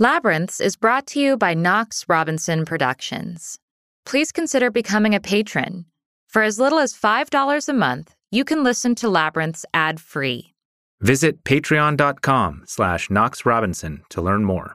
Labyrinths is brought to you by Knox Robinson Productions. Please consider becoming a patron. For as little as $5 a month, you can listen to Labyrinths ad-free. Visit patreon.com slash Knox Robinson to learn more.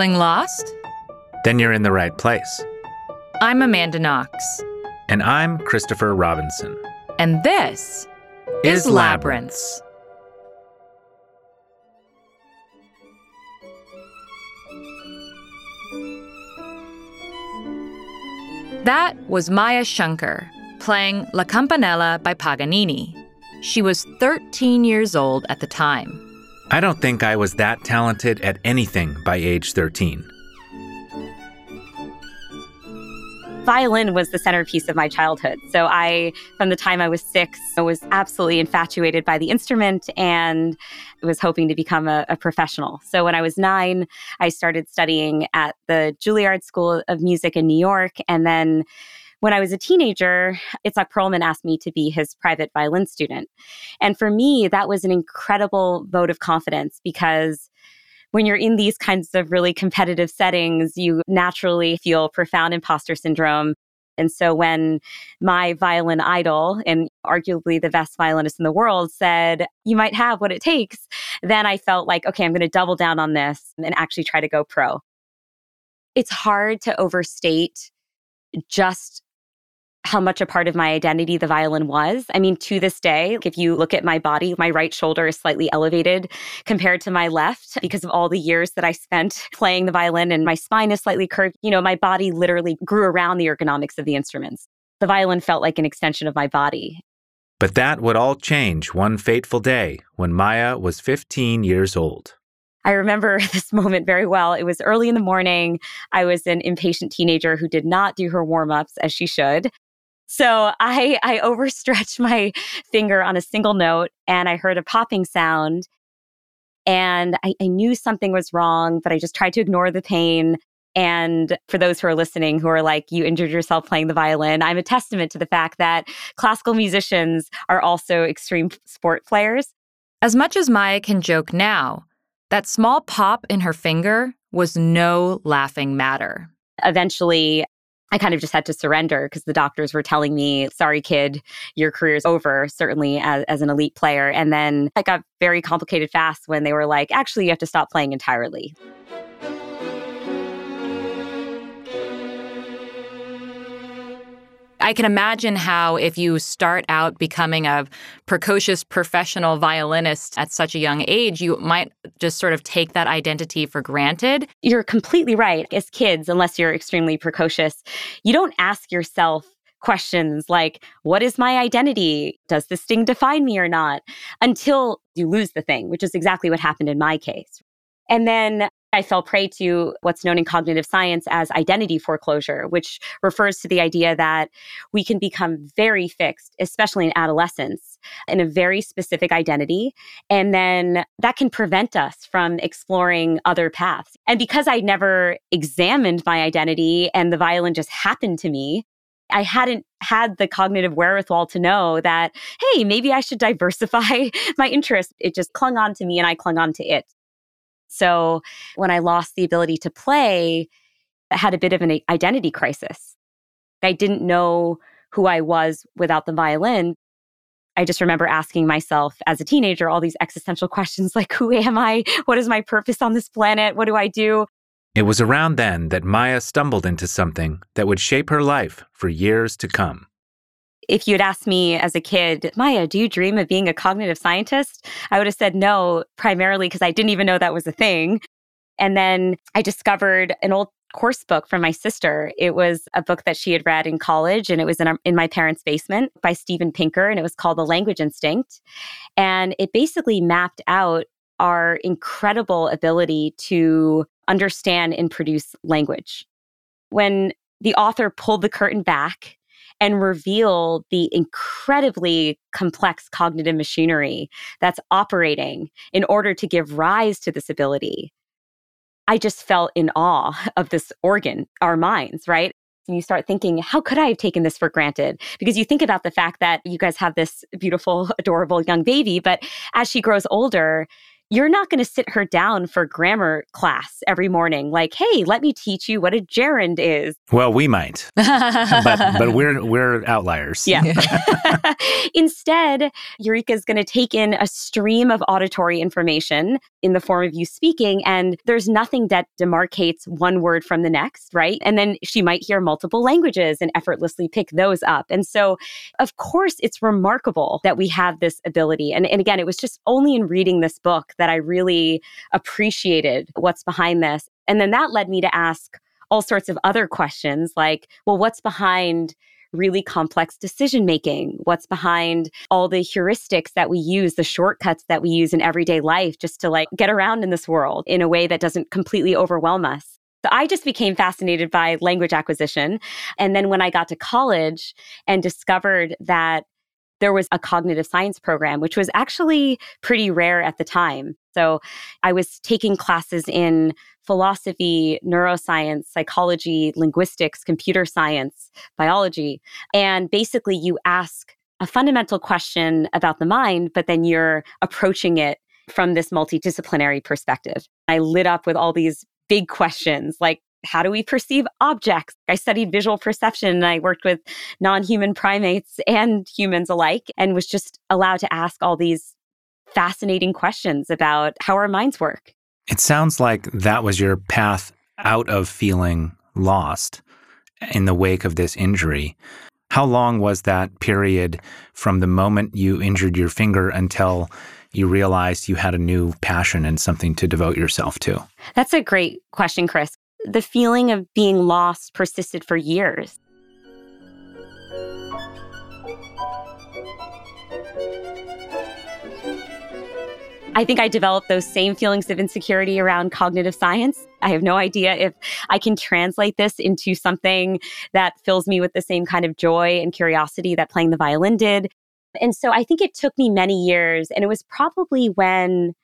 Feeling lost? Then you're in the right place. I'm Amanda Knox. And I'm Christopher Robinson. And this Is is Labyrinths. That was Maya Shankar playing La Campanella by Paganini. She was 13 years old at the time. I don't think I was that talented at anything by age 13. violin was the centerpiece of my childhood. So I, from the time I was six, I was absolutely infatuated by the instrument and was hoping to become a, a, professional. So when I was nine, I started studying at the Juilliard School of Music in New York. And then when I was a teenager, Itzhak Perlman asked me to be his private violin student. And for me, that was an incredible vote of confidence because when you're in these kinds of really competitive settings, you naturally feel profound imposter syndrome. And so when my violin idol and arguably the best violinist in the world said, you might have what it takes, then I felt like, okay, I'm going to double down on this and actually try to go pro. It's hard to overstate just how much a part of my identity the violin was. I mean, to this day, if you look at my body, my right shoulder is slightly elevated compared to my left because of all the years that I spent playing the violin, and my spine is slightly curved. You know, my body literally grew around the ergonomics of the instruments. The violin felt like an extension of my body. But that would all change one fateful day when Maya was 15 years old. I remember this moment very well. It was early in the morning. I was an impatient teenager who did not do her warm ups as she should. So I, I overstretched my finger on a single note and I heard a popping sound. And I, I knew something was wrong, but I just tried to ignore the pain. And for those who are listening who are like, you injured yourself playing the violin, I'm a testament to the fact that classical musicians are also extreme sport players. As much as Maya can joke now, that small pop in her finger was no laughing matter. Eventually, I kind of just had to surrender because the doctors were telling me, sorry, kid, your career's over, certainly as, as an elite player. And then it got very complicated fast when they were like, actually, you have to stop playing entirely. I can imagine how, if you start out becoming a precocious professional violinist at such a young age, you might just sort of take that identity for granted. You're completely right. As kids, unless you're extremely precocious, you don't ask yourself questions like, What is my identity? Does this thing define me or not? until you lose the thing, which is exactly what happened in my case. And then I fell prey to what's known in cognitive science as identity foreclosure, which refers to the idea that we can become very fixed, especially in adolescence, in a very specific identity. And then that can prevent us from exploring other paths. And because I never examined my identity and the violin just happened to me, I hadn't had the cognitive wherewithal to know that, hey, maybe I should diversify my interests. It just clung on to me and I clung on to it. So when I lost the ability to play, I had a bit of an identity crisis. I didn't know who I was without the violin. I just remember asking myself as a teenager all these existential questions like, who am I? What is my purpose on this planet? What do I do? It was around then that Maya stumbled into something that would shape her life for years to come if you'd asked me as a kid, Maya, do you dream of being a cognitive scientist? I would have said no, primarily because I didn't even know that was a thing. And then I discovered an old course book from my sister. It was a book that she had read in college and it was in, in my parents' basement by Steven Pinker and it was called The Language Instinct. And it basically mapped out our incredible ability to understand and produce language. When the author pulled the curtain back and reveal the incredibly complex cognitive machinery that's operating in order to give rise to this ability, I just felt in awe of this organ, our minds, right? And you start thinking, how could I have taken this for granted? Because you think about the fact that you guys have this beautiful, adorable young baby, but as she grows older, you're not going to sit her down for grammar class every morning like hey let me teach you what a gerund is. Well we might but, but we're we're outliers. Yeah. Instead eureka is going to take in a stream of auditory information in the form of you speaking and there's nothing that demarcates one word from the next right? And then she might hear multiple languages and effortlessly pick those up. And so of course it's remarkable that we have this ability. And, and again it was just only in reading this book that I really appreciated what's behind this. And then that led me to ask all sorts of other questions like, well, what's behind really complex decision making? What's behind all the heuristics that we use, the shortcuts that we use in everyday life just to like get around in this world in a way that doesn't completely overwhelm us? So I just became fascinated by language acquisition. And then when I got to college and discovered that there was a cognitive science program, which was actually pretty rare at the time. So I was taking classes in philosophy, neuroscience, psychology, linguistics, computer science, biology. And basically, you ask a fundamental question about the mind, but then you're approaching it from this multidisciplinary perspective. I lit up with all these big questions like how do we perceive objects? I studied visual perception and I worked with non human primates and humans alike and was just allowed to ask all these fascinating questions about how our minds work. It sounds like that was your path out of feeling lost in the wake of this injury. How long was that period from the moment you injured your finger until you realized you had a new passion and something to devote yourself to? That's a great question, Chris. The feeling of being lost persisted for years. I think I developed those same feelings of insecurity around cognitive science. I have no idea if I can translate this into something that fills me with the same kind of joy and curiosity that playing the violin did. And so I think it took me many years. And it was probably when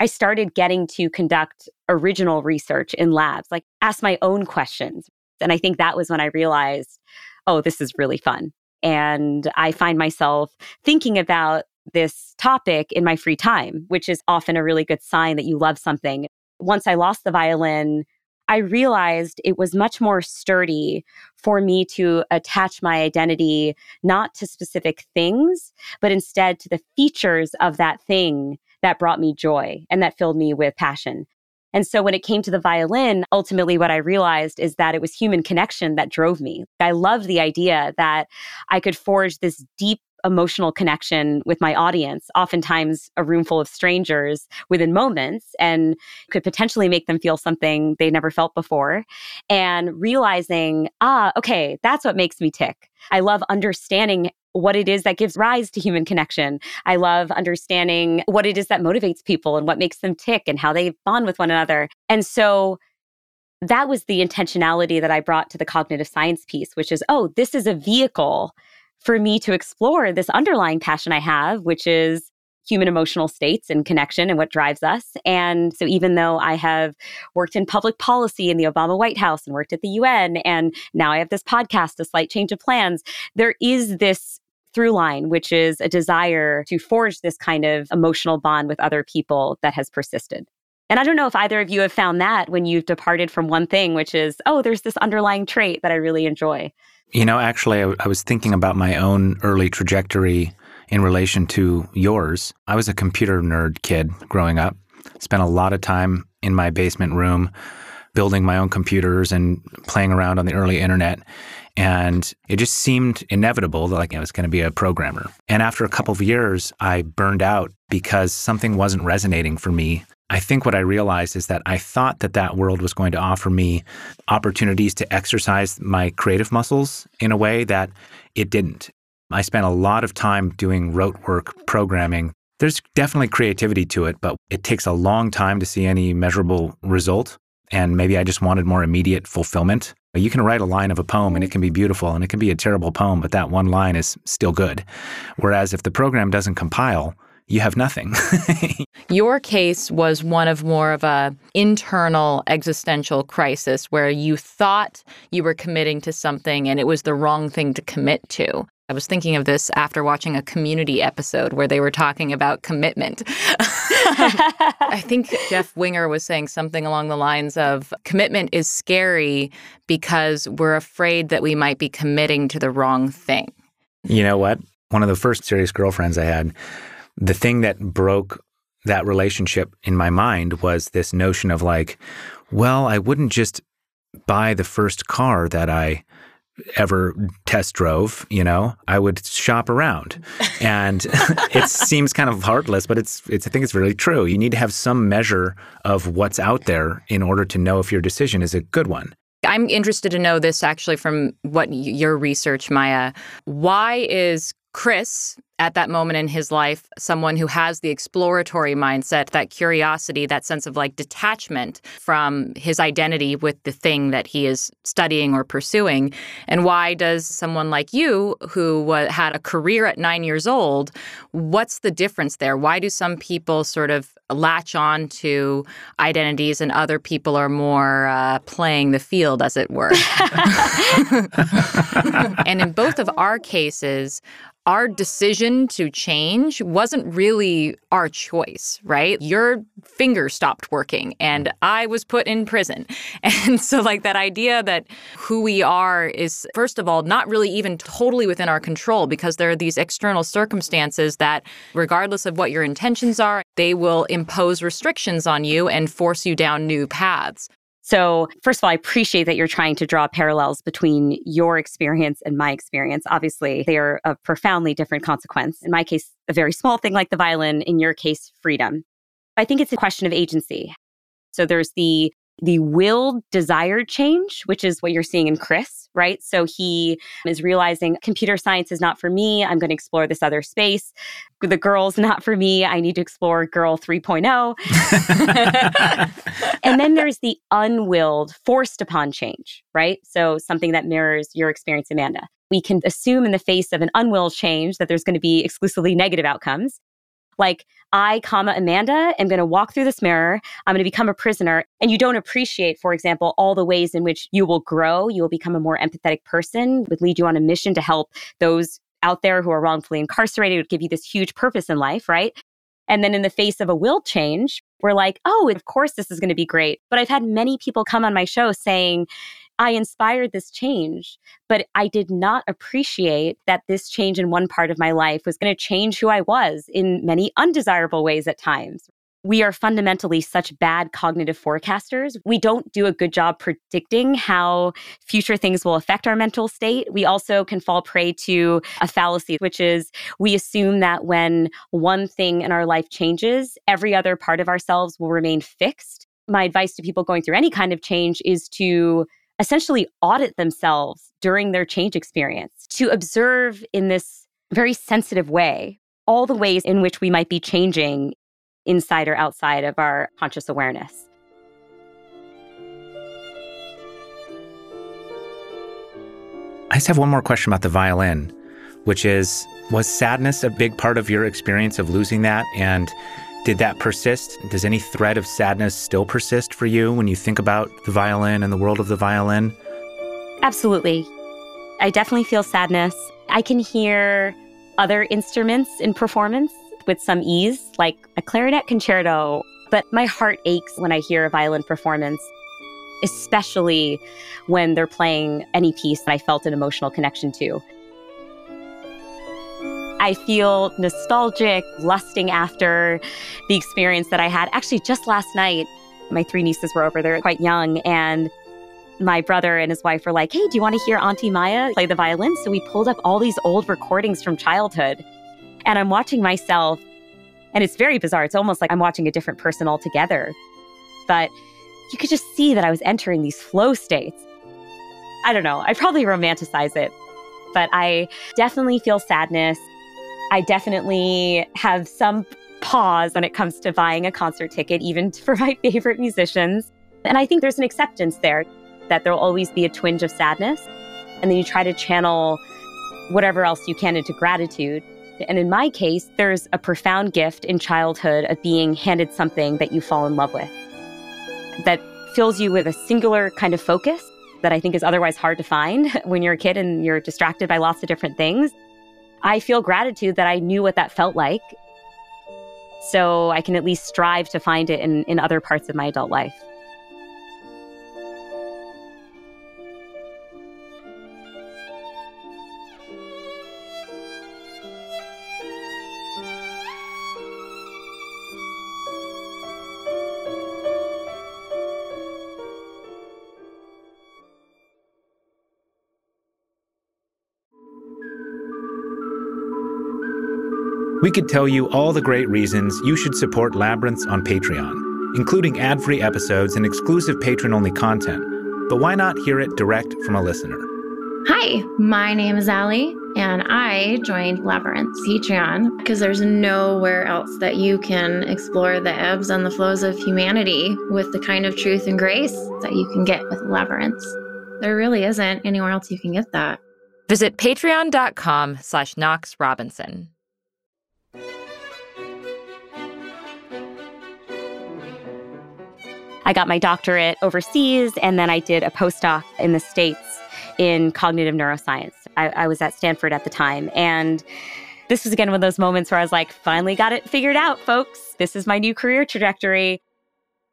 I started getting to conduct original research in labs, like ask my own questions. And I think that was when I realized, oh, this is really fun. And I find myself thinking about this topic in my free time, which is often a really good sign that you love something. Once I lost the violin, I realized it was much more sturdy for me to attach my identity not to specific things, but instead to the features of that thing that brought me joy and that filled me with passion. And so when it came to the violin, ultimately what I realized is that it was human connection that drove me. I loved the idea that I could forge this deep emotional connection with my audience, oftentimes a room full of strangers within moments, and could potentially make them feel something they never felt before. And realizing, ah, okay, that's what makes me tick. I love understanding what it is that gives rise to human connection. I love understanding what it is that motivates people and what makes them tick and how they bond with one another. And so that was the intentionality that I brought to the cognitive science piece, which is, oh, this is a vehicle for me to explore this underlying passion I have, which is human emotional states and connection and what drives us. And so, even though I have worked in public policy in the Obama White House and worked at the UN, and now I have this podcast, A Slight Change of Plans, there is this through line, which is a desire to forge this kind of emotional bond with other people that has persisted. And I don't know if either of you have found that when you've departed from one thing, which is, oh, there's this underlying trait that I really enjoy. You know, actually, I, I, was thinking about my own early trajectory in relation to yours. I was a computer nerd kid growing up, spent a lot of time in my basement room building my own computers and playing around on the early internet. And it just seemed inevitable that like I was going to be a programmer. And after a couple of years, I burned out because something wasn't resonating for me I think what I realized is that I thought that that world was going to offer me opportunities to exercise my creative muscles in a way that it didn't. I spent a lot of time doing rote work programming. There's definitely creativity to it, but it takes a long time to see any measurable result. And maybe I just wanted more immediate fulfillment. You can write a line of a poem and it can be beautiful and it can be a terrible poem, but that one line is still good. Whereas if the program doesn't compile, you have nothing. Your case was one of more of a internal existential crisis where you thought you were committing to something and it was the wrong thing to commit to. I was thinking of this after watching a community episode where they were talking about commitment. I think Jeff Winger was saying something along the lines of commitment is scary because we're afraid that we might be committing to the wrong thing. You know what? One of the first serious girlfriends I had the thing that broke that relationship in my mind was this notion of like, well, I wouldn't just buy the first car that I ever test drove, you know, I would shop around. And it seems kind of heartless, but it's it's I think it's really true. You need to have some measure of what's out there in order to know if your decision is a good one. I'm interested to know this actually from what your research, Maya. Why is Chris, at that moment in his life, someone who has the exploratory mindset, that curiosity, that sense of like detachment from his identity with the thing that he is studying or pursuing. And why does someone like you, who had a career at nine years old, what's the difference there? Why do some people sort of latch on to identities and other people are more uh, playing the field, as it were? and in both of our cases, our decision to change wasn't really our choice, right? Your finger stopped working and I was put in prison. And so, like, that idea that who we are is, first of all, not really even totally within our control because there are these external circumstances that, regardless of what your intentions are, they will impose restrictions on you and force you down new paths. So, first of all, I appreciate that you're trying to draw parallels between your experience and my experience. Obviously, they are of profoundly different consequence. In my case, a very small thing like the violin, in your case, freedom. I think it's a question of agency. So, there's the the willed desired change, which is what you're seeing in Chris, right? So he is realizing computer science is not for me. I'm going to explore this other space. The girl's not for me. I need to explore girl 3.0. and then there's the unwilled, forced upon change, right? So something that mirrors your experience, Amanda. We can assume in the face of an unwilled change that there's going to be exclusively negative outcomes. Like, I, comma, Amanda, am going to walk through this mirror. I'm going to become a prisoner. And you don't appreciate, for example, all the ways in which you will grow. You will become a more empathetic person, would lead you on a mission to help those out there who are wrongfully incarcerated, would give you this huge purpose in life, right? And then in the face of a will change, we're like, oh, of course this is going to be great. But I've had many people come on my show saying, I inspired this change, but I did not appreciate that this change in one part of my life was going to change who I was in many undesirable ways at times. We are fundamentally such bad cognitive forecasters. We don't do a good job predicting how future things will affect our mental state. We also can fall prey to a fallacy, which is we assume that when one thing in our life changes, every other part of ourselves will remain fixed. My advice to people going through any kind of change is to essentially audit themselves during their change experience, to observe in this very sensitive way all the ways in which we might be changing inside or outside of our conscious awareness. I just have one more question about the violin, which is Was sadness a big part of your experience of losing that? And did that persist? Does any thread of sadness still persist for you when you think about the violin and the world of the violin? Absolutely. I definitely feel sadness. I can hear other instruments in performance with some ease, like a clarinet concerto, but my heart aches when I hear a violin performance, especially when they're playing any piece that I felt an emotional connection to. I feel nostalgic, lusting after the experience that I had. Actually, just last night, my three nieces were over. They're quite young. And my brother and his wife were like, hey, do you want to hear Auntie Maya play the violin? So we pulled up all these old recordings from childhood. And I'm watching myself And it's very bizarre. It's almost like I'm watching a different person altogether. But you could just see that I was entering these flow states. I don't know. I probably romanticize it, but I definitely feel sadness. I definitely have some pause when it comes to buying a concert ticket, even for my favorite musicians. And I think there's an acceptance there that there'll always be a twinge of sadness. And then you try to channel whatever else you can into gratitude. And in my case, there's a profound gift in childhood of being handed something that you fall in love with that fills you with a singular kind of focus that I think is otherwise hard to find when you're a kid and you're distracted by lots of different things. I feel gratitude that I knew what that felt like. So I can at least strive to find it in, in other parts of my adult life. We could tell you all the great reasons you should support Labyrinths on Patreon, including ad free episodes and exclusive patron only content. But why not hear it direct from a listener? Hi, my name is Ali, and I joined Labyrinths Patreon because there's nowhere else that you can explore the ebbs and the flows of humanity with the kind of truth and grace that you can get with Labyrinths. There really isn't anywhere else you can get that. Visit patreon.com slash Knox Robinson. I got my doctorate overseas, and then I did a postdoc in the States in cognitive neuroscience. I, I, was at Stanford at the time. And this was again one of those moments where I was like, finally got it figured out, folks. This is my new career trajectory.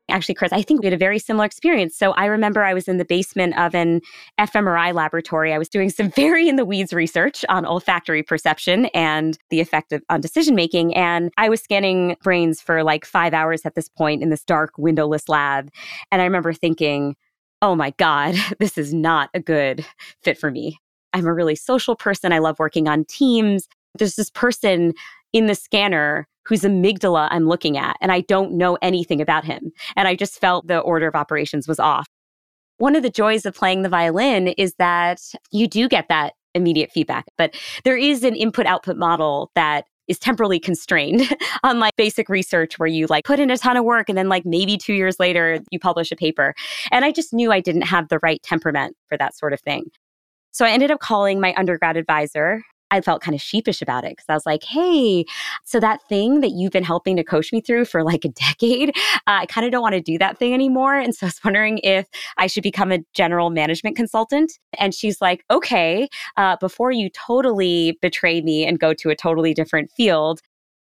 Actually, Chris, I think we had a very similar experience. So I remember I was in the basement of an fMRI laboratory. I was doing some very in the weeds research on olfactory perception and the effect of, on decision making. And I was scanning brains for like five hours at this point in this dark, windowless lab. And I remember thinking, oh my God, this is not a good fit for me. I'm a really social person. I love working on teams. There's this person in the scanner whose amygdala I'm looking at, and I don't know anything about him. And I just felt the order of operations was off. One of the joys of playing the violin is that you do get that immediate feedback, but there is an input output model that is temporally constrained unlike basic research where you like put in a ton of work and then like maybe 2 years later you publish a paper and i just knew i didn't have the right temperament for that sort of thing so I ended up calling my undergrad advisor I felt kind of sheepish about it because I was like, hey, so that thing that you've been helping to coach me through for like a decade, uh, I kind of don't want to do that thing anymore. And so I was wondering if I should become a general management consultant. And she's like, okay, uh, before you totally betray me and go to a totally different field,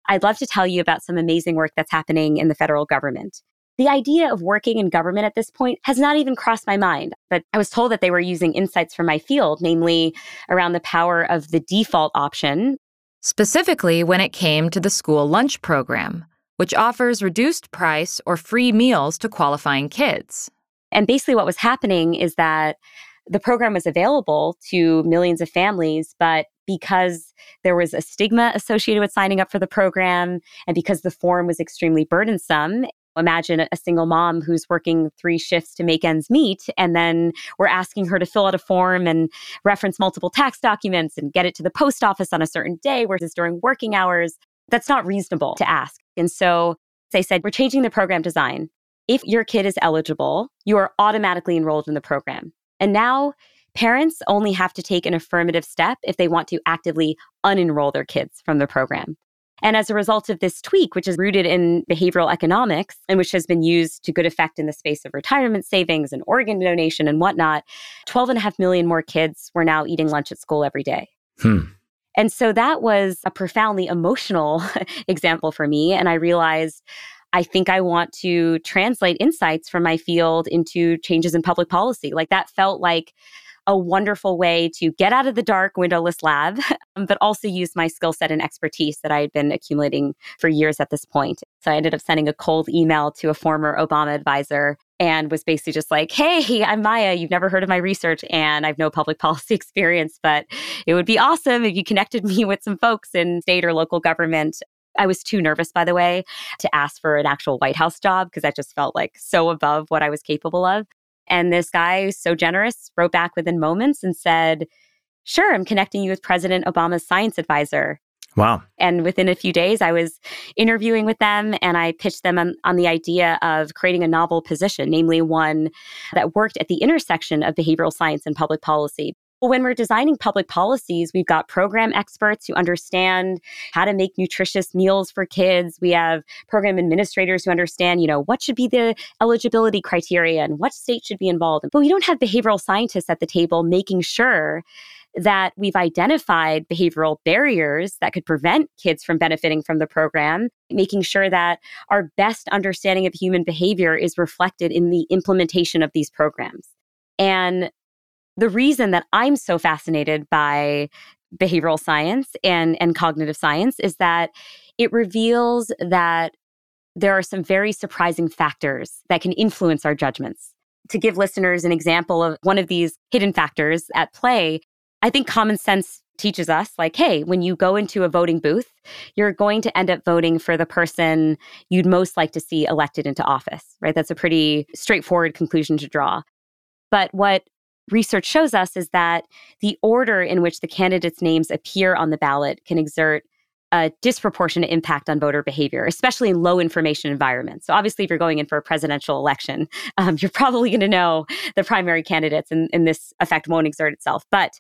I'd love to tell you about some amazing work that's happening in the federal government. The idea of working in government at this point has not even crossed my mind, but I was told that they were using insights from my field, namely around the power of the default option. Specifically, when it came to the school lunch program, which offers reduced price or free meals to qualifying kids. And basically, what was happening is that the program was available to millions of families, but because there was a stigma associated with signing up for the program and because the form was extremely burdensome Imagine a single mom who's working three shifts to make ends meet, and then we're asking her to fill out a form and reference multiple tax documents and get it to the post office on a certain day, whereas during working hours. That's not reasonable to ask. And so they said, We're changing the program design. If your kid is eligible, you are automatically enrolled in the program. And now parents only have to take an affirmative step if they want to actively unenroll their kids from the program. And as a result of this tweak, which is rooted in behavioral economics and which has been used to good effect in the space of retirement savings and organ donation and whatnot, 12 and a half million more kids were now eating lunch at school every day. Hmm. And so that was a profoundly emotional example for me. And I realized I think I want to translate insights from my field into changes in public policy. Like that felt like a wonderful way to get out of the dark windowless lab, but also use my skill set and expertise that I had been accumulating for years at this point. So I ended up sending a cold email to a former Obama advisor and was basically just like, hey, I'm Maya. You've never heard of my research and I've no public policy experience, but it would be awesome if you connected me with some folks in state or local government I was too nervous, by the way, to ask for an actual White House job because that just felt like so above what I was capable of. And this guy, so generous, wrote back within moments and said, Sure, I'm connecting you with President Obama's science advisor. Wow. And within a few days, I was interviewing with them and I pitched them on, on, the idea of creating a novel position, namely one that worked at the intersection of behavioral science and public policy. When we're designing public policies, we've got program experts who understand how to make nutritious meals for kids. We have program administrators who understand, you know, what should be the eligibility criteria and what state should be involved. But we don't have behavioral scientists at the table making sure that we've identified behavioral barriers that could prevent kids from benefiting from the program, making sure that our best understanding of human behavior is reflected in the implementation of these programs. And the reason that I'm so fascinated by behavioral science and, and cognitive science is that it reveals that there are some very surprising factors that can influence our judgments. To give listeners an example of one of these hidden factors at play, I think common sense teaches us like, hey, when you go into a voting booth, you're going to end up voting for the person you'd most like to see elected into office, right? That's a pretty straightforward conclusion to draw. But what research shows us is that the order in which the candidates' names appear on the ballot can exert a disproportionate impact on voter behavior, especially in low information environments. So, obviously, if you're going in for a presidential election, um, you're probably going to know the primary candidates, and, and this effect won't exert itself. But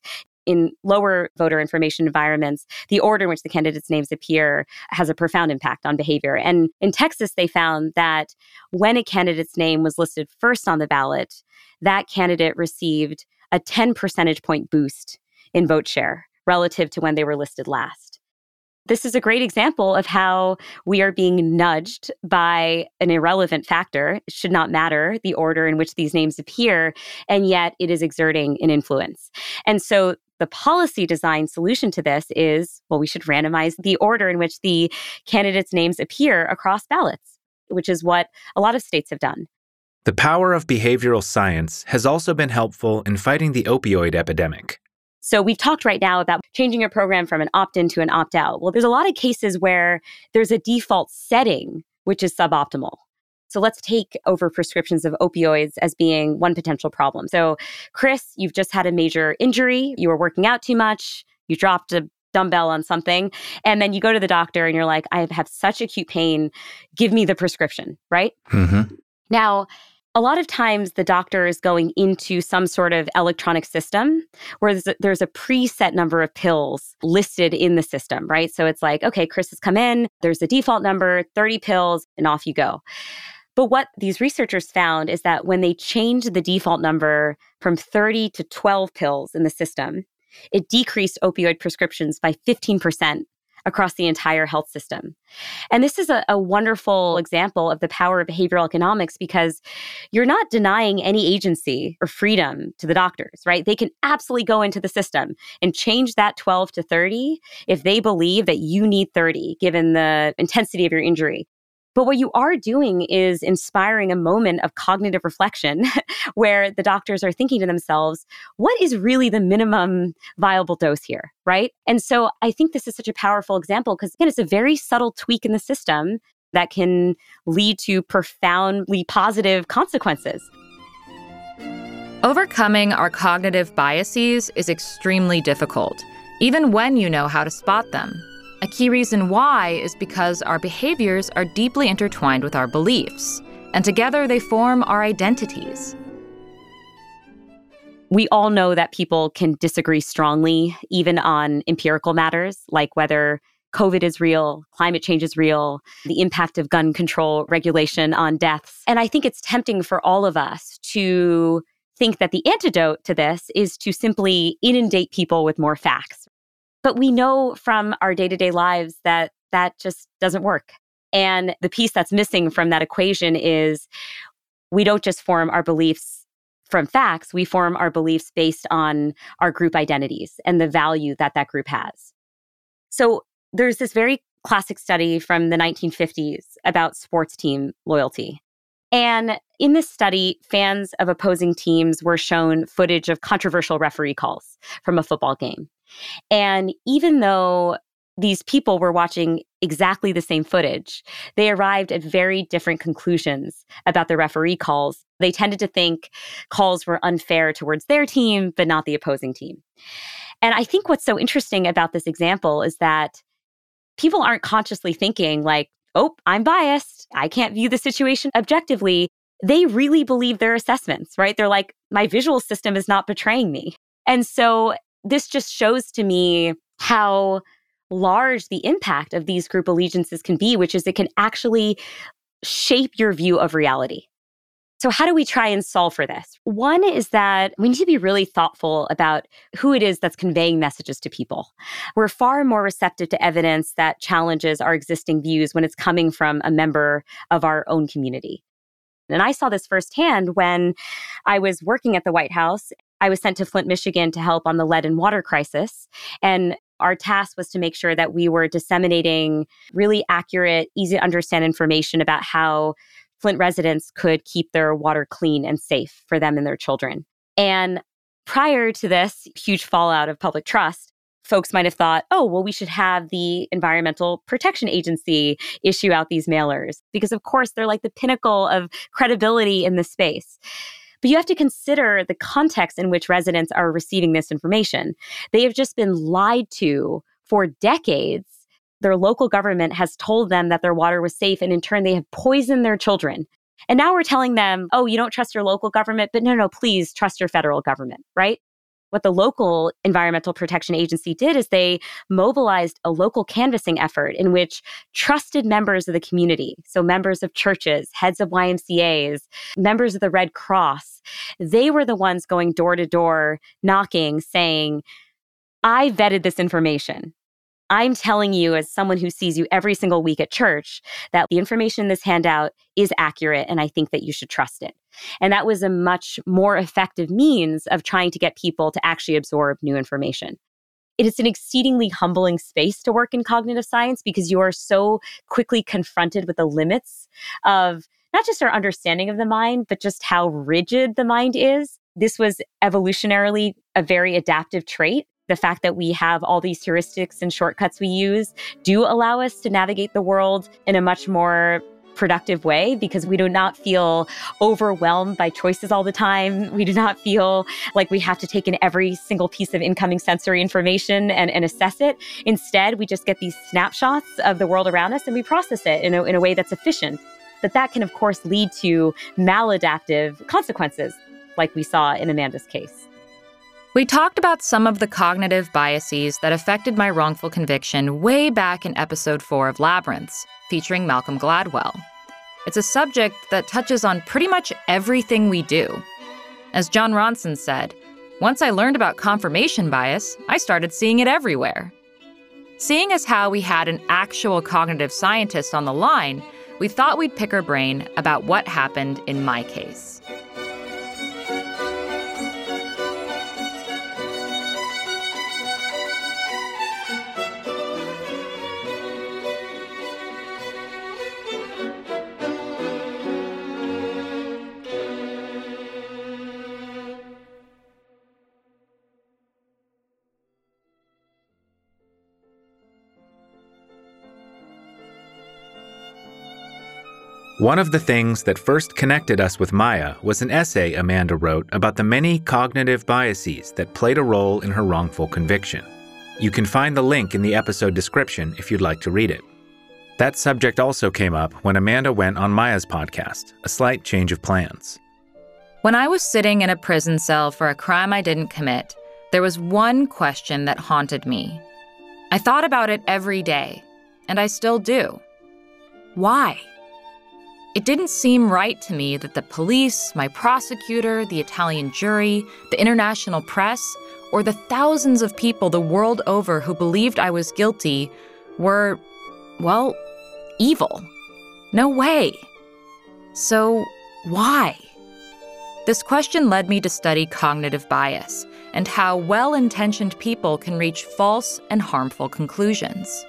in lower voter information environments, the order in which the candidates' names appear has a profound impact on behavior. And in Texas, they found that when a candidate's name was listed first on the ballot, that candidate received a 10 percentage point boost in vote share relative to when they were listed last. This is a great example of how we are being nudged by an irrelevant factor. It should not matter the order in which these names appear, and yet it is exerting an influence. And so the policy design solution to this is well, we should randomize the order in which the candidates' names appear across ballots, which is what a lot of states have done. The power of behavioral science has also been helpful in fighting the opioid epidemic. So we've talked right now about changing a program from an opt in to an opt out. Well, there's a lot of cases where there's a default setting which is suboptimal. So let's take over prescriptions of opioids as being one potential problem. So, Chris, you've just had a major injury. You were working out too much. You dropped a dumbbell on something. And then you go to the doctor and you're like, I have such acute pain. Give me the prescription, right? Mm-hmm. Now, a lot of times the doctor is going into some sort of electronic system where there's a, there's a, preset number of pills listed in the system, right? So it's like, okay, Chris has come in, there's a default number, 30 pills, and off you go. But what these researchers found is that when they changed the default number from 30 to 12 pills in the system, it decreased opioid prescriptions by 15% across the entire health system. And this is a, a, wonderful example of the power of behavioral economics because you're not denying any agency or freedom to the doctors, right? They can absolutely go into the system and change that 12 to 30 if they believe that you need 30 given the intensity of your injury. But what you are doing is inspiring a moment of cognitive reflection where the doctors are thinking to themselves, what is really the minimum viable dose here? Right. And so I think this is such a powerful example because, again, it's a very subtle tweak in the system that can lead to profoundly positive consequences. Overcoming our cognitive biases is extremely difficult, even when you know how to spot them. A key reason why is because our behaviors are deeply intertwined with our beliefs, and together they form our identities. We all know that people can disagree strongly, even on empirical matters, like whether COVID is real, climate change is real, the impact of gun control regulation on deaths. And I think it's tempting for all of us to think that the antidote to this is to simply inundate people with more facts, but we know from our day to day lives that that just doesn't work. And the piece that's missing from that equation is we don't just form our beliefs from facts, we form our beliefs based on our group identities and the value that that group has. So there's this very classic study from the 1950s about sports team loyalty. And in this study, fans of opposing teams were shown footage of controversial referee calls from a football game. And even though these people were watching exactly the same footage. They arrived at very different conclusions about the referee calls. They tended to think calls were unfair towards their team, but not the opposing team. And I think what's so interesting about this example is that people aren't consciously thinking, like, oh, I'm biased. I can't view the situation objectively. They really believe their assessments, right? They're like, my visual system is not betraying me. And so this just shows to me how large the impact of these group allegiances can be, which is it can actually shape your view of reality. So, how do we try and solve for this? One is that we need to be really thoughtful about who it is that's conveying messages to people. We're far more receptive to evidence that challenges our existing views when it's coming from a member of our own community. And I saw this firsthand when I was working at the White House. I was sent to Flint, Michigan to help on the lead and water crisis. And our task was to make sure that we were disseminating really accurate, easy to understand information about how Flint residents could keep their water clean and safe for them and their children. And prior to this huge fallout of public trust, folks might have thought, oh, well, we should have the Environmental Protection Agency issue out these mailers because, of course, they're like the pinnacle of credibility in this space. But you have to consider the context in which residents are receiving this information. They have just been lied to for decades their local government has told them that their water was safe, and in turn, they have poisoned their children. And now we're telling them, oh, you don't trust your local government, but no, no, please trust your federal government, right? What the local Environmental Protection Agency did is they mobilized a local canvassing effort in which trusted members of the community, so members of churches, heads of YMCAs, members of the Red Cross, they were the ones going door to door, knocking, saying, I vetted this information. I'm telling you, as someone who sees you every single week at church, that the information in this handout is accurate and I think that you should trust it. And that was a much more effective means of trying to get people to actually absorb new information. It is an exceedingly humbling space to work in cognitive science because you are so quickly confronted with the limits of not just our understanding of the mind, but just how rigid the mind is. This was evolutionarily a very adaptive trait the fact that we have all these heuristics and shortcuts we use do allow us to navigate the world in a much more productive way because we do not feel overwhelmed by choices all the time. We do not feel like we have to take in every single piece of incoming sensory information and, and assess it. Instead, we just get these snapshots of the world around us and we process it in a, in a way that's efficient. But that can, of course, lead to maladaptive consequences, like we saw in Amanda's case. We talked about some of the cognitive biases that affected my wrongful conviction way back in episode 4 of Labyrinths, featuring Malcolm Gladwell. It's a subject that touches on pretty much everything we do. As Jon Ronson said, once I learned about confirmation bias, I started seeing it everywhere. Seeing as how we had an actual cognitive scientist on the line, we thought we'd pick her brain about what happened in my case. One of the things that first connected us with Maya was an essay Amanda wrote about the many cognitive biases that played a role in her wrongful conviction. You can find the link in the episode description if you'd like to read it. That subject also came up when Amanda went on Maya's podcast, A Slight Change of Plans. When I was sitting in a prison cell for a crime I didn't commit, there was one question that haunted me. I thought about it every day, and I still do. Why? It didn't seem right to me that the police, my prosecutor, the Italian jury, the international press, or the thousands of people the world over who believed I was guilty were, well, evil. No way. So, why? This question led me to study cognitive bias and how well intentioned people can reach false and harmful conclusions.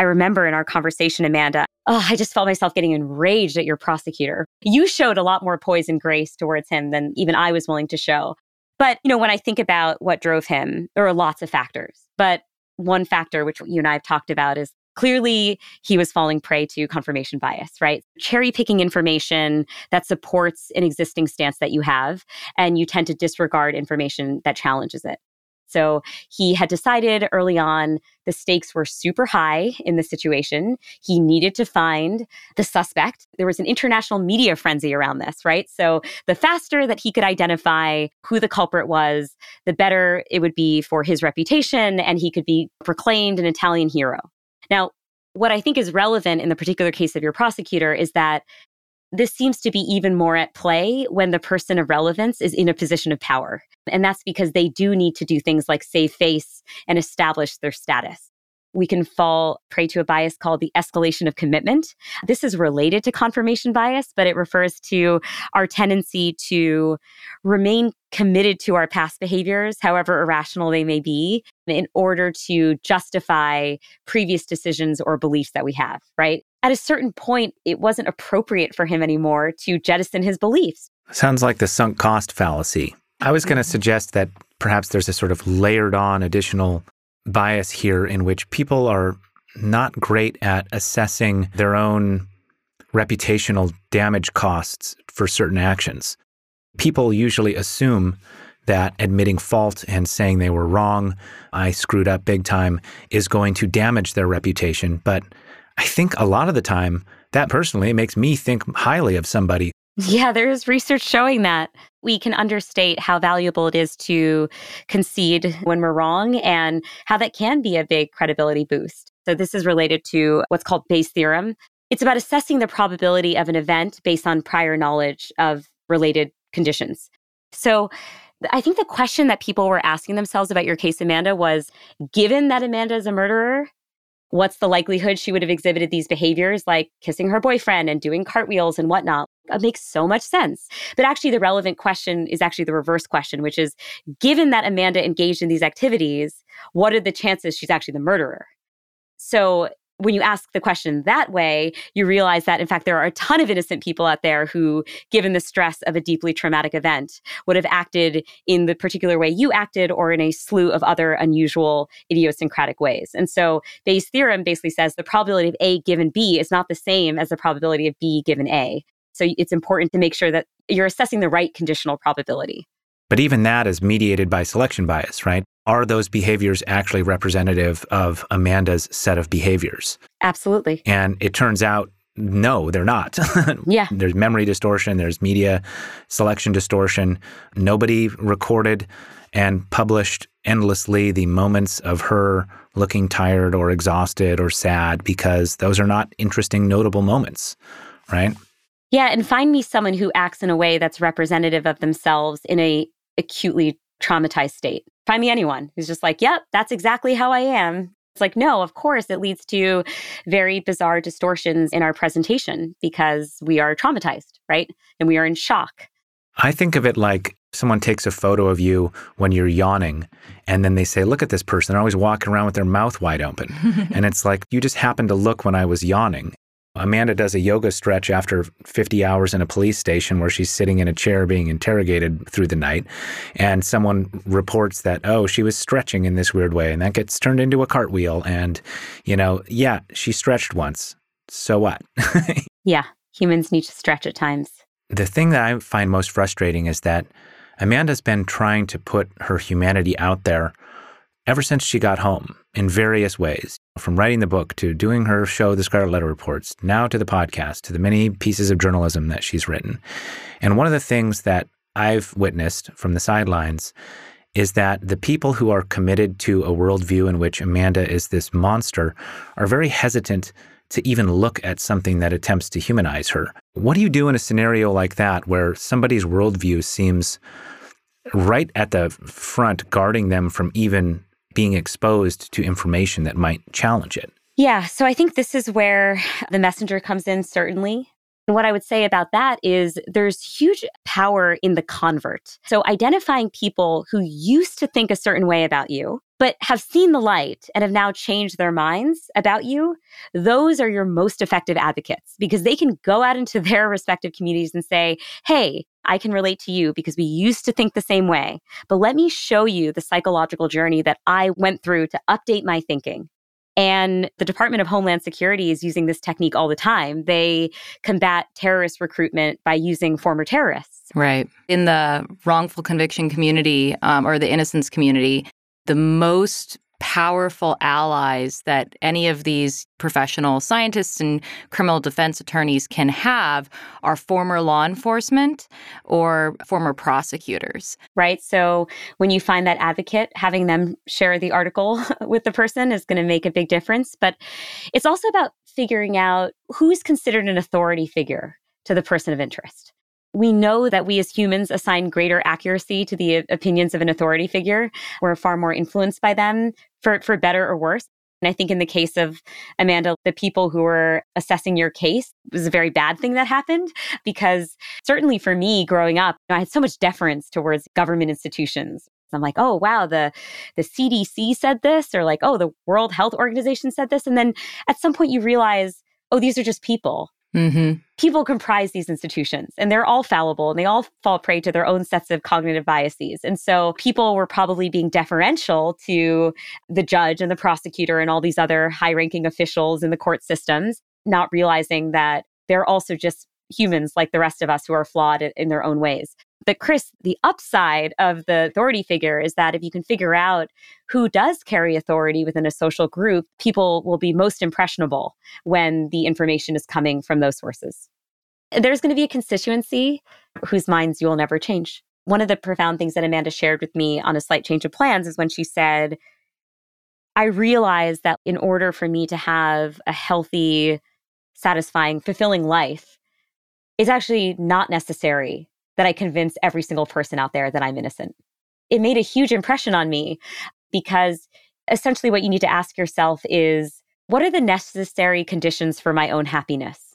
I remember in our conversation, Amanda, oh, I just felt myself getting enraged at your prosecutor. You showed a lot more poise and grace towards him than even I was willing to show. But, you know, when I think about what drove him, there are lots of factors. But one factor, which you and I have talked about, is clearly he was falling prey to confirmation bias, right? Cherry picking information that supports an existing stance that you have, and you tend to disregard information that challenges it. So he had decided early on the stakes were super high in the situation. He needed to find the suspect. There was an international media frenzy around this, right? So the faster that he could identify who the culprit was, the better it would be for his reputation and he could be proclaimed an Italian hero. Now, what I think is relevant in the particular case of your prosecutor is that this seems to be even more at play when the person of relevance is in a position of power. And that's because they do need to do things like save face and establish their status we can fall prey to a bias called the escalation of commitment. This is related to confirmation bias, but it refers to our tendency to remain committed to our past behaviors, however irrational they may be, in order to justify previous decisions or beliefs that we have, right? At a certain point, it wasn't appropriate for him anymore to jettison his beliefs. Sounds like the sunk cost fallacy. I was going to mm-hmm. suggest that perhaps there's a sort of layered on additional bias here in which people are not great at assessing their own reputational damage costs for certain actions. People usually assume that admitting fault and saying they were wrong, I screwed up big time, is going to damage their reputation. But I think a lot of the time, that personally makes me think highly of somebody yeah, there's research showing that we can understate how valuable it is to concede when we're wrong and how that can be a big credibility boost. So, this is related to what's called Bayes' theorem. It's about assessing the probability of an event based on prior knowledge of related conditions. So, I think the question that people were asking themselves about your case, Amanda, was given that Amanda is a murderer, what's the likelihood she would have exhibited these behaviors like kissing her boyfriend and doing cartwheels and whatnot? It makes so much sense. But actually, the relevant question is actually the reverse question, which is given that Amanda engaged in these activities, what are the chances she's actually the murderer? So when you ask the question that way, you realize that, in fact, there are a ton of innocent people out there who, given the stress of a deeply traumatic event, would have acted in the particular way you acted or in a slew of other unusual idiosyncratic ways. And so Bayes' theorem basically says the probability of A given B is not the same as the probability of B given A. So it's important to make sure that you're assessing the right conditional probability. But even that is mediated by selection bias, right? Are those behaviors actually representative of Amanda's set of behaviors? Absolutely. And it turns out, no, they're not. yeah. There's memory distortion, there's media selection distortion. Nobody recorded and published endlessly the moments of her looking tired or exhausted or sad because those are not interesting, notable moments, right? Yeah, and find me someone who acts in a way that's representative of themselves in a acutely traumatized state. Find me anyone who's just like, yep, that's exactly how I am. It's like, no, of course, it leads to very bizarre distortions in our presentation because we are traumatized, right? And we are in shock. I think of it like someone takes a photo of you when you're yawning and then they say, look at this person. They're always walking around with their mouth wide open. and it's like, you just happened to look when I was yawning. Amanda does a yoga stretch after 50 hours in a police station where she's sitting in a chair being interrogated through the night. And someone reports that, oh, she was stretching in this weird way. And that gets turned into a cartwheel. And, you know, yeah, she stretched once. So what? yeah, humans need to stretch at times. The thing that I find most frustrating is that Amanda's been trying to put her humanity out there ever since she got home in various ways, from writing the book to doing her show, The Scarlet Letter Reports, now to the podcast, to the many pieces of journalism that she's written. And one of the things that I've witnessed from the sidelines is that the people who are committed to a worldview in which Amanda is this monster are very hesitant to even look at something that attempts to humanize her. What do you do in a scenario like that where somebody's worldview seems right at the front, guarding them from even being exposed to information that might challenge it. Yeah. So I think this is where the messenger comes in, certainly. And what I would say about that is there's huge power in the convert. So identifying people who used to think a certain way about you, but have seen the light and have now changed their minds about you, those are your most effective advocates because they can go out into their respective communities and say, hey, I can relate to you because we used to think the same way. But let me show you the psychological journey that I went through to update my thinking. And the Department of Homeland Security is using this technique all the time. They combat terrorist recruitment by using former terrorists. Right. In the wrongful conviction community um, or the innocence community, the most powerful allies that any of these professional scientists and criminal defense attorneys can have are former law enforcement or former prosecutors. Right. So when you find that advocate, having them share the article with the person is going to make a big difference. But it's also about figuring out who's considered an authority figure to the person of interest. We know that we as humans assign greater accuracy to the uh, opinions of an authority figure. We're far more influenced by them for, for better or worse. And I think in the case of Amanda, the people who were assessing your case was a very bad thing that happened because certainly for me growing up, I had so much deference towards government institutions. I'm like, oh wow, the the CDC said this, or like, oh, the World Health Organization said this, and then at some point you realize, oh, these are just people. Mm-hmm. People comprise these institutions and they're all fallible and they all fall prey to their own sets of cognitive biases. And so people were probably being deferential to the judge and the prosecutor and all these other high ranking officials in the court systems, not realizing that they're also just humans like the rest of us who are flawed in their own ways. But Chris, the upside of the authority figure is that if you can figure out who does carry authority within a social group, people will be most impressionable when the information is coming from those sources. There's going to be a constituency whose minds you will never change. One of the profound things that Amanda shared with me on a slight change of plans is when she said, I realized that in order for me to have a healthy, satisfying, fulfilling life, it's actually not necessary that I convince every single person out there that I'm innocent. It made a huge impression on me because essentially what you need to ask yourself is what are the necessary conditions for my own happiness?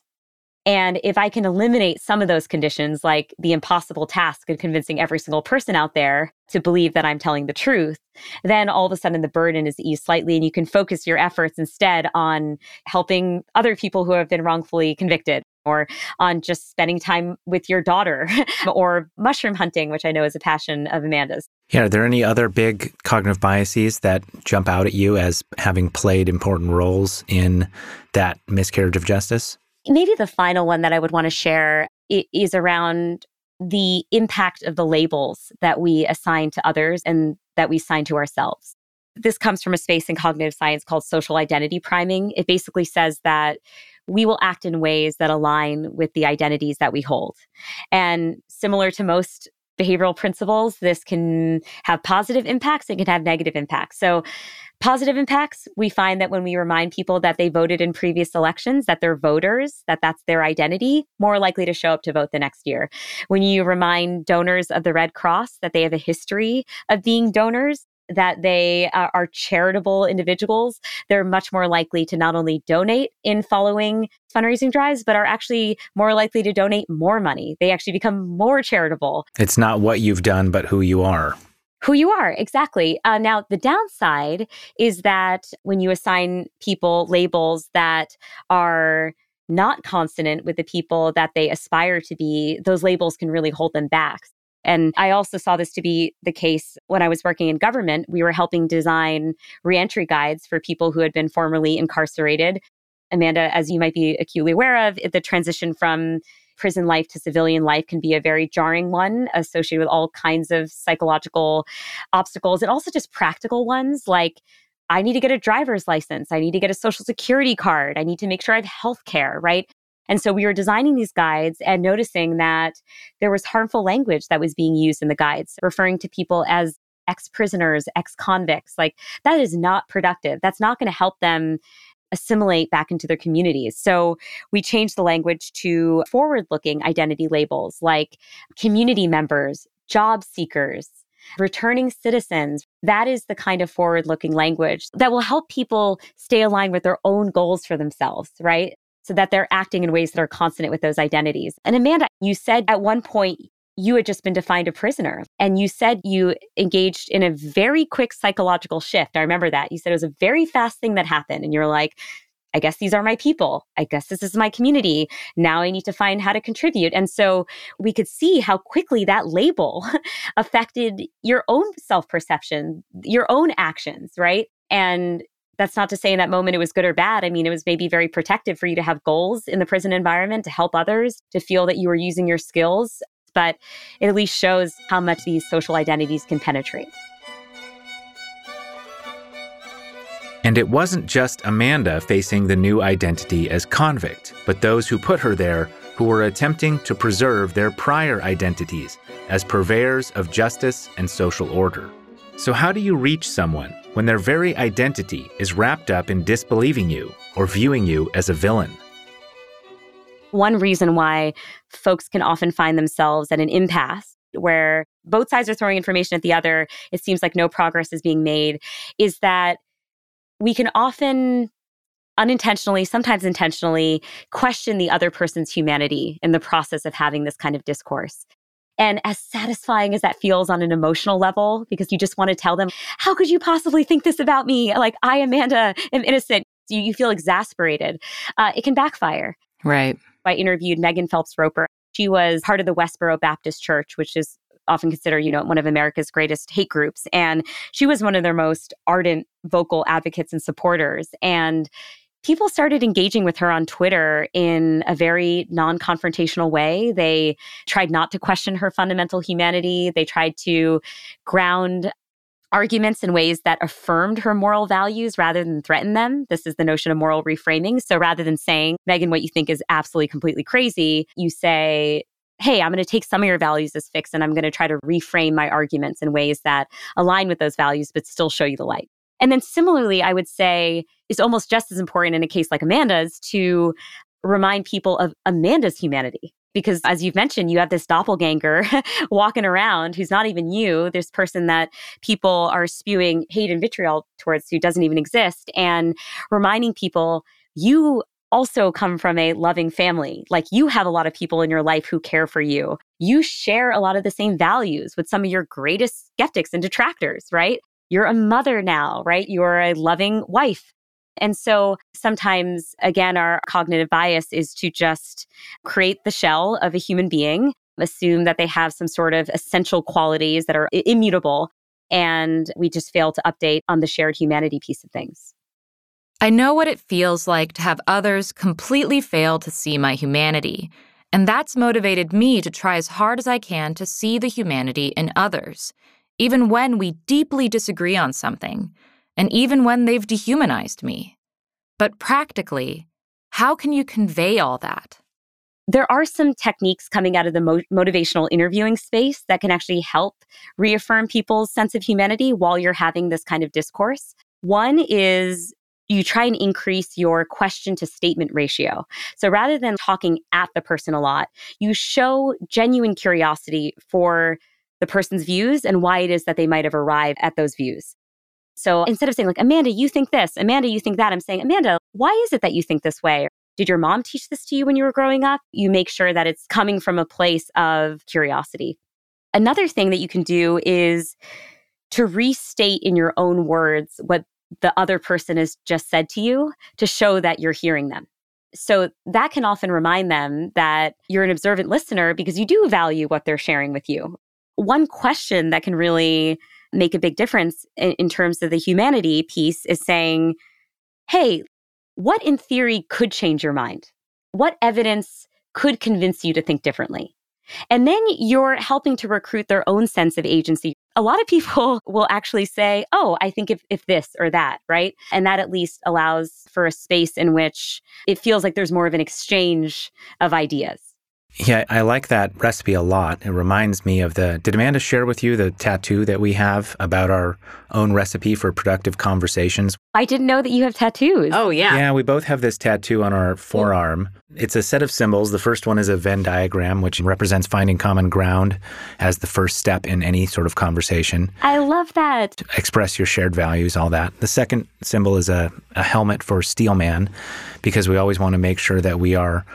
And if I can eliminate some of those conditions, like the impossible task of convincing every single person out there to believe that I'm telling the truth, then all of a sudden the burden is eased slightly and you can focus your efforts instead on helping other people who have been wrongfully convicted or on just spending time with your daughter or mushroom hunting, which I know is a passion of Amanda's. Yeah, are there any other big cognitive biases that jump out at you as having played important roles in that miscarriage of justice? Maybe the final one that I would want to share is around the impact of the labels that we assign to others and that we assign to ourselves. This comes from a space in cognitive science called social identity priming. It basically says that we will act in ways that align with the identities that we hold. And similar to most behavioral principles, this can have positive impacts, it can have negative impacts. So, positive impacts, we find that when we remind people that they voted in previous elections, that they're voters, that that's their identity, more likely to show up to vote the next year. When you remind donors of the Red Cross that they have a history of being donors, that they uh, are charitable individuals, they're much more likely to not only donate in following fundraising drives, but are actually more likely to donate more money. They actually become more charitable. It's not what you've done, but who you are. Who you are, exactly. Uh, now, the downside is that when you assign people labels that are not consonant with the people that they aspire to be, those labels can really hold them back. And I also saw this to be the case when I was working in government. We were helping design reentry guides for people who had been formerly incarcerated. Amanda, as you might be acutely aware of, the transition from prison life to civilian life can be a very jarring one associated with all kinds of psychological obstacles and also just practical ones like I need to get a driver's license. I need to get a social security card. I need to make sure I have health care, right? And so we were designing these guides and noticing that there was harmful language that was being used in the guides, referring to people as ex prisoners, ex convicts. Like that is not productive. That's not going to help them assimilate back into their communities. So we changed the language to forward looking identity labels like community members, job seekers, returning citizens. That is the kind of forward looking language that will help people stay aligned with their own goals for themselves, right? So that they're acting in ways that are consonant with those identities. And Amanda, you said at one point you had just been defined a prisoner. And you said you engaged in a very quick psychological shift. I remember that. You said it was a very fast thing that happened. And you're like, I guess these are my people. I guess this is my community. Now I need to find how to contribute. And so we could see how quickly that label affected your own self perception, your own actions, right? And that's not to say in that moment it was good or bad. I mean, it was maybe very protective for you to have goals in the prison environment to help others, to feel that you were using your skills but it at least shows how much these social identities can penetrate. And it wasn't just Amanda facing the new identity as convict, but those who put her there who were attempting to preserve their prior identities as purveyors of justice and social order. So, how do you reach someone when their very identity is wrapped up in disbelieving you or viewing you as a villain? one reason why folks can often find themselves at an impasse where both sides are throwing information at the other, it seems like no progress is being made, is that we can often unintentionally, sometimes intentionally, question the other person's humanity in the process of having this kind of discourse. And as satisfying as that feels on an emotional level, because you just want to tell them, how could you possibly think this about me? Like, I, Amanda, am innocent. You, you feel exasperated. Uh, it can backfire. Right. I interviewed Megan Phelps Roper. She was part of the Westboro Baptist Church, which is often considered, you know, one of America's greatest hate groups. And she was one of their most ardent vocal advocates and supporters. And people started engaging with her on Twitter in a very non confrontational way. They tried not to question her fundamental humanity. They tried to ground arguments in ways that affirmed her moral values rather than threaten them. This is the notion of moral reframing. So rather than saying, Megan, what you think is absolutely completely crazy, you say, hey, I'm going to take some of your values as fixed and I'm going to try to reframe my arguments in ways that align with those values, but still show you the light. And then similarly, I would say is almost just as important in a case like Amanda's to remind people of Amanda's humanity because as you've mentioned you have this doppelganger walking around who's not even you this person that people are spewing hate and vitriol towards who doesn't even exist and reminding people you also come from a loving family. Like you have a lot of people in your life who care for you. You share a lot of the same values with some of your greatest skeptics and detractors, right? You're a mother now, right? You're a loving wife. And so sometimes, again, our cognitive bias is to just create the shell of a human being, assume that they have some sort of essential qualities that are immutable, and we just fail to update on the shared humanity piece of things. I know what it feels like to have others completely fail to see my humanity. And that's motivated me to try as hard as I can to see the humanity in others, even when we deeply disagree on something and even when they've dehumanized me. But practically, how can you convey all that? There are some techniques coming out of the mo- motivational interviewing space that can actually help reaffirm people's sense of humanity while you're having this kind of discourse. One is you try and increase your question to statement ratio. So rather than talking at the person a lot, you show genuine curiosity for the person's views and why it is that they might have arrived at those views. So instead of saying, like, Amanda, you think this, Amanda, you think that, I'm saying, Amanda, why is it that you think this way? Did your mom teach this to you when you were growing up? You make sure that it's coming from a place of curiosity. Another thing that you can do is to restate in your own words what the other person has just said to you to show that you're hearing them. So that can often remind them that you're an observant listener because you do value what they're sharing with you. One question that can really make a big difference in, in terms of the humanity piece is saying, hey, what in theory could change your mind? What evidence could convince you to think differently? And then you're helping to recruit their own sense of agency. A lot of people will actually say, Oh, I think if, if this or that, right? And that at least allows for a space in which it feels like there's more of an exchange of ideas. Yeah, I like that recipe a lot. It reminds me of the. Did Amanda share with you the tattoo that we have about our own recipe for productive conversations? I didn't know that you have tattoos. Oh, yeah. Yeah, we both have this tattoo on our forearm. It's a set of symbols. The first one is a Venn diagram, which represents finding common ground as the first step in any sort of conversation. I love that. Express your shared values, all that. The second symbol is a, a helmet for Steelman, because we always want to make sure that we are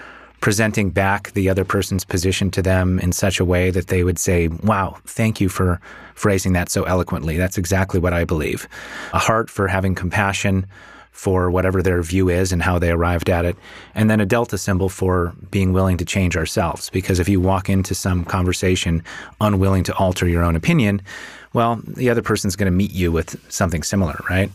presenting back the other person's position to them in such a way that they would say, Wow, thank you for phrasing that so eloquently. That's exactly what I believe. A heart for having compassion for whatever their view is and how they arrived at it. And then a delta symbol for being willing to change ourselves. Because if you walk into some conversation unwilling to alter your own opinion, well, the other person's going to meet you with something similar, right?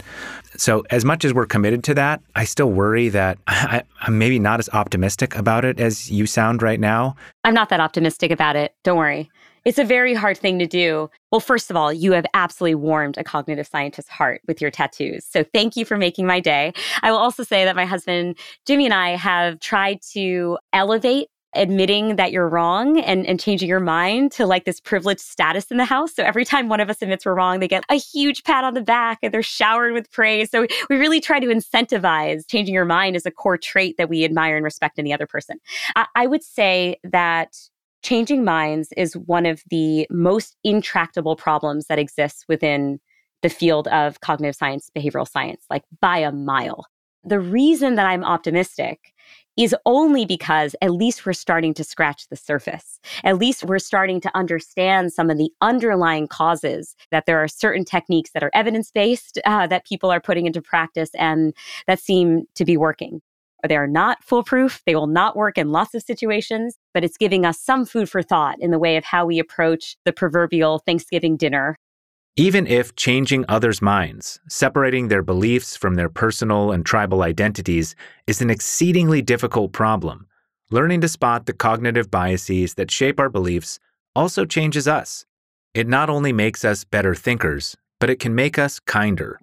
So, as much as we're committed to that, I still worry that I, am maybe not as optimistic about it as you sound right now. I'm not that optimistic about it. Don't worry. It's a very hard thing to do. Well, first of all, you have absolutely warmed a cognitive scientist's heart with your tattoos. So thank you for making my day. I will also say that my husband, Jimmy, and I have tried to elevate admitting that you're wrong and, and changing your mind to like this privileged status in the house. So every time one of us admits we're wrong, they get a huge pat on the back and they're showered with praise. So we really try to incentivize changing your mind as a core trait that we admire and respect in the other person. I, I would say that changing minds is one of the most intractable problems that exists within the field of cognitive science, behavioral science, like by a mile. The reason that I'm optimistic is only because at least we're starting to scratch the surface. At least we're starting to understand some of the underlying causes, that there are certain techniques that are evidence based uh, that people are putting into practice and that seem to be working. They are not foolproof. They will not work in lots of situations, but it's giving us some food for thought in the way of how we approach the proverbial Thanksgiving dinner even if changing others' minds, separating their beliefs from their personal and tribal identities, is an exceedingly difficult problem, learning to spot the cognitive biases that shape our beliefs also changes us. It not only makes us better thinkers, but it can make us kinder.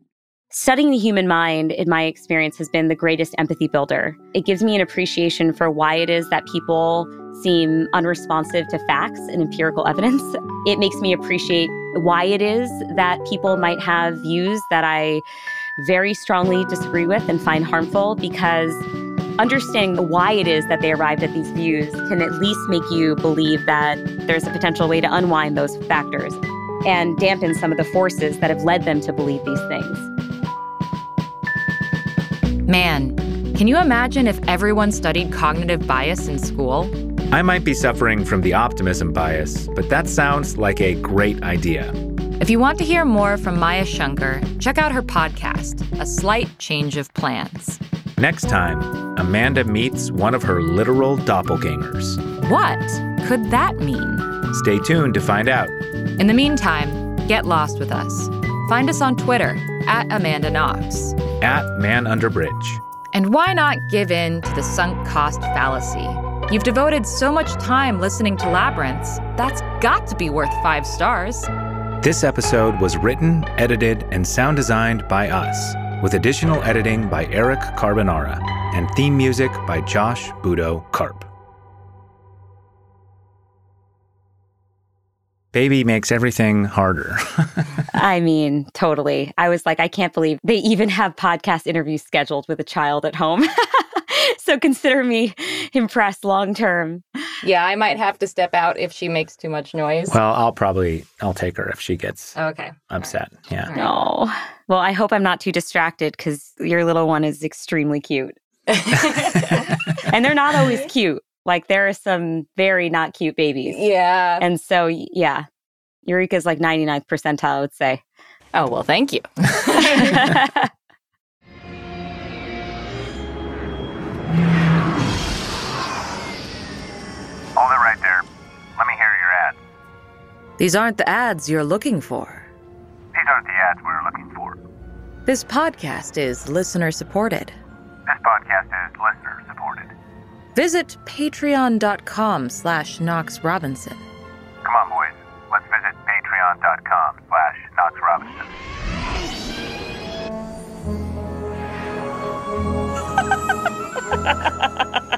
Studying the human mind, in my experience, has been the greatest empathy builder. It gives me an appreciation for why it is that people seem unresponsive to facts and empirical evidence. It makes me appreciate why it is that people might have views that I very strongly disagree with and find harmful because understanding why it is that they arrived at these views can at least make you believe that there's a potential way to unwind those factors and dampen some of the forces that have led them to believe these things. Man, can you imagine if everyone studied cognitive bias in school? I might be suffering from the optimism bias, but that sounds like a great idea. If you want to hear more from Maya Shankar, check out her podcast, A Slight Change of Plans. Next time, Amanda meets one of her literal doppelgangers. What could that mean? Stay tuned to find out. In the meantime, get lost with us. Find us on Twitter at Amanda Knox at Man Under Bridge. And why not give in to the sunk cost fallacy? You've devoted so much time listening to Labyrinths, that's got to be worth five stars. This episode was written, edited, and sound designed by us, with additional editing by Eric Carbonara and theme music by Josh Budo Karp. baby makes everything harder. I mean, totally. I was like, I can't believe they even have podcast interviews scheduled with a child at home. so consider me impressed long term. Yeah, I might have to step out if she makes too much noise. Well, I'll probably I'll take her if she gets okay upset. Right. Yeah. Right. No. Well, I hope I'm not too distracted because your little one is extremely cute. and they're not always cute. Like there are some very not cute babies. Yeah. And so, yeah, Eureka's like 99th percentile, I would say. Oh, well, thank you. Hold it right there. Let me hear your ad. These aren't the ads you're looking for. These aren't the ads we're looking for. This podcast is listener supported. This podcast is listener supported. Visit patreon.com slash Knox Robinson patreon.com slash Knox Robinson. Ha ha ha ha!